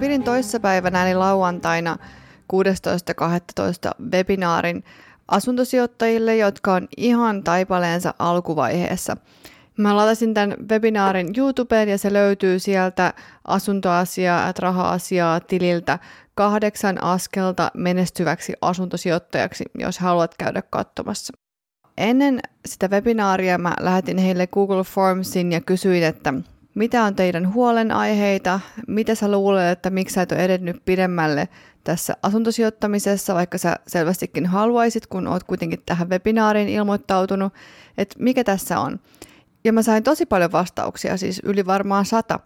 Pidin toissapäivänä eli lauantaina 16.12. webinaarin asuntosijoittajille, jotka on ihan taipaleensa alkuvaiheessa. Mä latasin tämän webinaarin YouTubeen ja se löytyy sieltä asuntoasiaa, raha-asiaa tililtä kahdeksan askelta menestyväksi asuntosijoittajaksi, jos haluat käydä katsomassa. Ennen sitä webinaaria mä lähetin heille Google Formsin ja kysyin, että mitä on teidän huolenaiheita, mitä sä luulet, että miksi sä et ole edennyt pidemmälle tässä asuntosijoittamisessa, vaikka sä selvästikin haluaisit, kun oot kuitenkin tähän webinaariin ilmoittautunut, että mikä tässä on. Ja mä sain tosi paljon vastauksia, siis yli varmaan sata.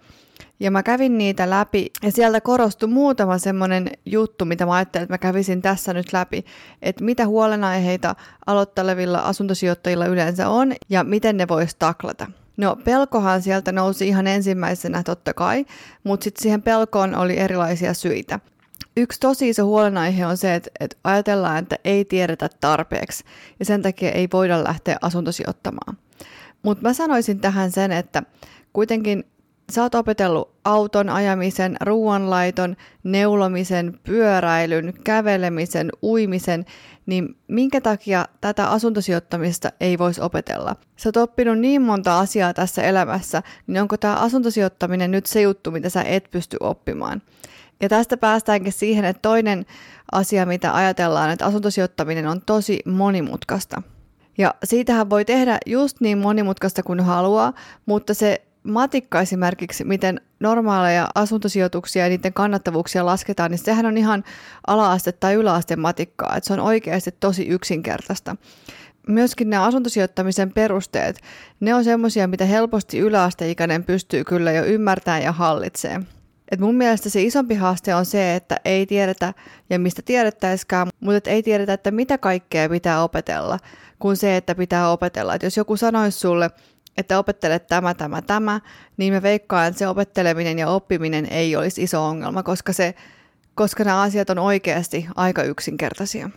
Ja mä kävin niitä läpi ja sieltä korostui muutama semmoinen juttu, mitä mä ajattelin, että mä kävisin tässä nyt läpi, että mitä huolenaiheita aloittelevilla asuntosijoittajilla yleensä on ja miten ne vois taklata. No pelkohan sieltä nousi ihan ensimmäisenä totta kai, mutta sitten siihen pelkoon oli erilaisia syitä. Yksi tosi iso huolenaihe on se, että, että ajatellaan, että ei tiedetä tarpeeksi ja sen takia ei voida lähteä asuntosijoittamaan. Mutta mä sanoisin tähän sen, että kuitenkin sä oot opetellut auton ajamisen, ruoanlaiton, neulomisen, pyöräilyn, kävelemisen, uimisen, niin minkä takia tätä asuntosijoittamista ei voisi opetella? Sä oot oppinut niin monta asiaa tässä elämässä, niin onko tämä asuntosijoittaminen nyt se juttu, mitä sä et pysty oppimaan? Ja tästä päästäänkin siihen, että toinen asia, mitä ajatellaan, että asuntosijoittaminen on tosi monimutkaista. Ja siitähän voi tehdä just niin monimutkaista kuin haluaa, mutta se matikka esimerkiksi, miten normaaleja asuntosijoituksia ja niiden kannattavuuksia lasketaan, niin sehän on ihan ala-aste tai yläaste matikkaa, että se on oikeasti tosi yksinkertaista. Myöskin nämä asuntosijoittamisen perusteet, ne on semmoisia, mitä helposti yläasteikäinen pystyy kyllä jo ymmärtämään ja hallitsee. Et mun mielestä se isompi haaste on se, että ei tiedetä ja mistä tiedettäisikään, mutta ei tiedetä, että mitä kaikkea pitää opetella, kuin se, että pitää opetella. Et jos joku sanoisi sulle, että opettelet tämä, tämä, tämä, niin me veikkaan, että se opetteleminen ja oppiminen ei olisi iso ongelma, koska, se, koska nämä asiat on oikeasti aika yksinkertaisia.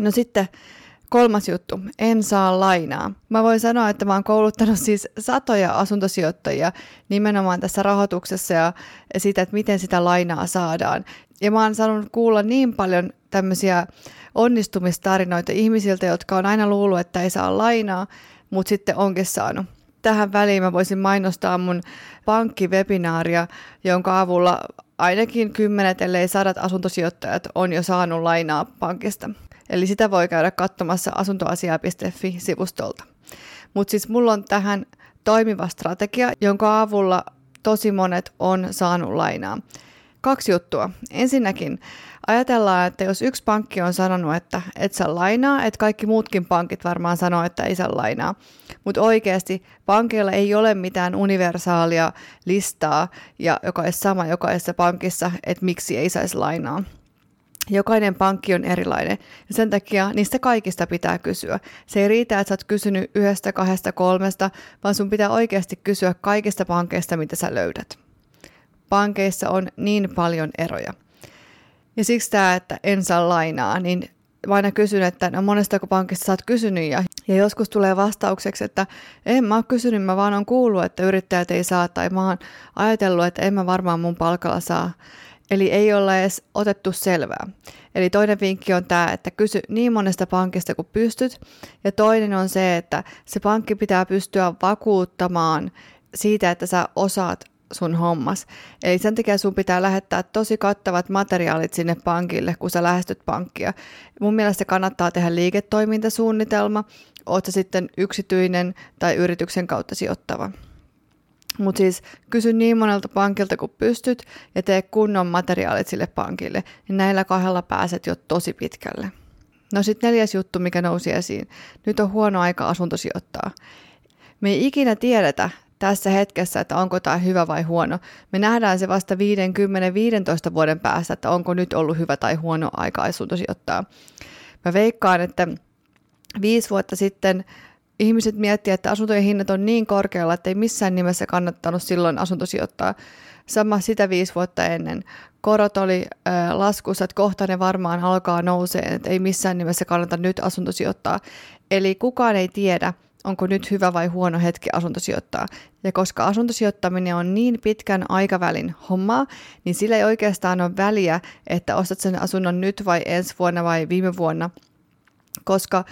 No sitten kolmas juttu, en saa lainaa. Mä voin sanoa, että mä oon kouluttanut siis satoja asuntosijoittajia nimenomaan tässä rahoituksessa ja siitä, että miten sitä lainaa saadaan. Ja mä oon saanut kuulla niin paljon tämmöisiä onnistumistarinoita ihmisiltä, jotka on aina luullut, että ei saa lainaa, mutta sitten onkin saanut. Tähän väliin mä voisin mainostaa mun pankkivebinaaria, jonka avulla ainakin kymmenet, ellei sadat asuntosijoittajat on jo saanut lainaa pankista. Eli sitä voi käydä katsomassa asuntoasia.fi-sivustolta. Mutta siis mulla on tähän toimiva strategia, jonka avulla tosi monet on saanut lainaa. Kaksi juttua. Ensinnäkin ajatellaan, että jos yksi pankki on sanonut, että et saa lainaa, että kaikki muutkin pankit varmaan sanoo, että ei saa lainaa. Mutta oikeasti pankilla ei ole mitään universaalia listaa, ja joka olisi sama jokaisessa pankissa, että miksi ei saisi lainaa. Jokainen pankki on erilainen ja sen takia niistä kaikista pitää kysyä. Se ei riitä, että sä oot kysynyt yhdestä, kahdesta, kolmesta, vaan sun pitää oikeasti kysyä kaikista pankeista, mitä sä löydät. Pankeissa on niin paljon eroja. Ja siksi tämä, että en saa lainaa, niin mä aina kysyn, että no monestako pankista sä oot kysynyt ja, ja joskus tulee vastaukseksi, että en mä oon kysynyt, mä vaan on kuullut, että yrittäjät ei saa tai mä oon ajatellut, että en mä varmaan mun palkalla saa. Eli ei olla edes otettu selvää. Eli toinen vinkki on tämä, että kysy niin monesta pankista kuin pystyt. Ja toinen on se, että se pankki pitää pystyä vakuuttamaan siitä, että sä osaat sun hommas. Eli sen takia sun pitää lähettää tosi kattavat materiaalit sinne pankille, kun sä lähestyt pankkia. Mun mielestä kannattaa tehdä liiketoimintasuunnitelma, oot sä sitten yksityinen tai yrityksen kautta sijoittava. Mutta siis kysy niin monelta pankilta kuin pystyt ja tee kunnon materiaalit sille pankille. Ja näillä kahdella pääset jo tosi pitkälle. No sitten neljäs juttu, mikä nousi esiin. Nyt on huono aika asuntosijoittaa. Me ei ikinä tiedetä tässä hetkessä, että onko tämä hyvä vai huono. Me nähdään se vasta 50-15 vuoden päästä, että onko nyt ollut hyvä tai huono aika asuntosijoittaa. Mä veikkaan, että viisi vuotta sitten ihmiset miettivät, että asuntojen hinnat on niin korkealla, että ei missään nimessä kannattanut silloin asuntosijoittaa. Sama sitä viisi vuotta ennen. Korot oli äh, laskussa, että kohta ne varmaan alkaa nousee, että ei missään nimessä kannata nyt asuntosijoittaa. Eli kukaan ei tiedä, onko nyt hyvä vai huono hetki asuntosijoittaa. Ja koska asuntosijoittaminen on niin pitkän aikavälin hommaa, niin sillä ei oikeastaan ole väliä, että ostat sen asunnon nyt vai ensi vuonna vai viime vuonna, koska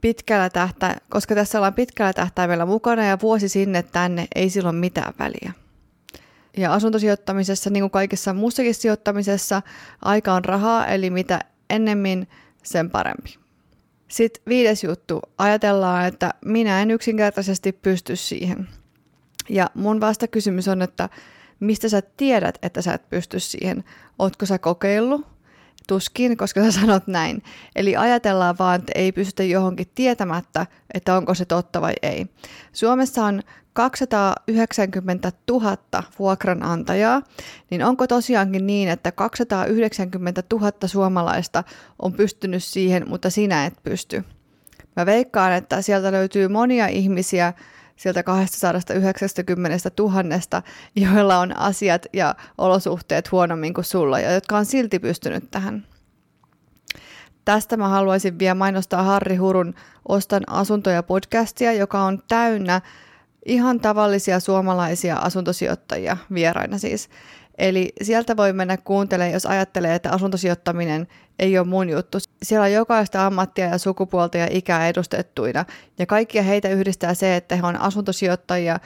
pitkällä tähtä, koska tässä ollaan pitkällä tähtäimellä mukana ja vuosi sinne tänne ei silloin mitään väliä. Ja asuntosijoittamisessa, niin kuin kaikessa muussakin sijoittamisessa, aika on rahaa, eli mitä ennemmin, sen parempi. Sitten viides juttu. Ajatellaan, että minä en yksinkertaisesti pysty siihen. Ja mun vastakysymys on, että mistä sä tiedät, että sä et pysty siihen? Ootko sä kokeillut? Tuskin, koska sä sanot näin. Eli ajatellaan vaan, että ei pystytä johonkin tietämättä, että onko se totta vai ei. Suomessa on 290 000 vuokranantajaa, niin onko tosiaankin niin, että 290 000 suomalaista on pystynyt siihen, mutta sinä et pysty? Mä veikkaan, että sieltä löytyy monia ihmisiä, sieltä 290 000, joilla on asiat ja olosuhteet huonommin kuin sulla ja jotka on silti pystynyt tähän. Tästä mä haluaisin vielä mainostaa Harri Hurun Ostan asuntoja podcastia, joka on täynnä ihan tavallisia suomalaisia asuntosijoittajia vieraina siis. Eli sieltä voi mennä kuuntelemaan, jos ajattelee, että asuntosijoittaminen ei ole mun juttu. Siellä on jokaista ammattia ja sukupuolta ja ikää edustettuina. Ja kaikkia heitä yhdistää se, että he on asuntosijoittajia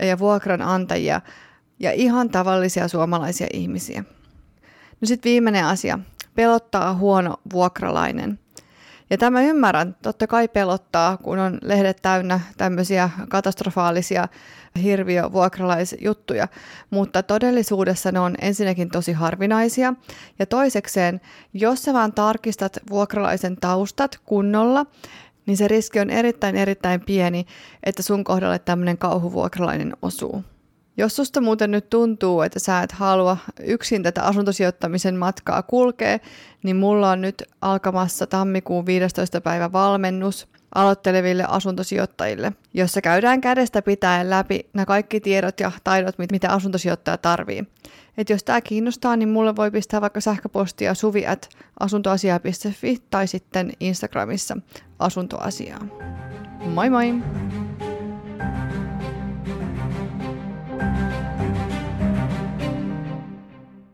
ja vuokranantajia ja ihan tavallisia suomalaisia ihmisiä. No sitten viimeinen asia. Pelottaa huono vuokralainen. Ja tämä ymmärrän, totta kai pelottaa, kun on lehdet täynnä tämmöisiä katastrofaalisia hirviövuokralaisjuttuja, mutta todellisuudessa ne on ensinnäkin tosi harvinaisia. Ja toisekseen, jos sä vaan tarkistat vuokralaisen taustat kunnolla, niin se riski on erittäin erittäin pieni, että sun kohdalle tämmöinen kauhuvuokralainen osuu. Jos susta muuten nyt tuntuu, että sä et halua yksin tätä asuntosijoittamisen matkaa kulkea, niin mulla on nyt alkamassa tammikuun 15. päivä valmennus aloitteleville asuntosijoittajille, jossa käydään kädestä pitäen läpi nämä kaikki tiedot ja taidot, mitä asuntosijoittaja tarvii. Et jos tämä kiinnostaa, niin mulle voi pistää vaikka sähköpostia suvi at asuntoasia.fi tai sitten Instagramissa asuntoasiaa. Moi moi!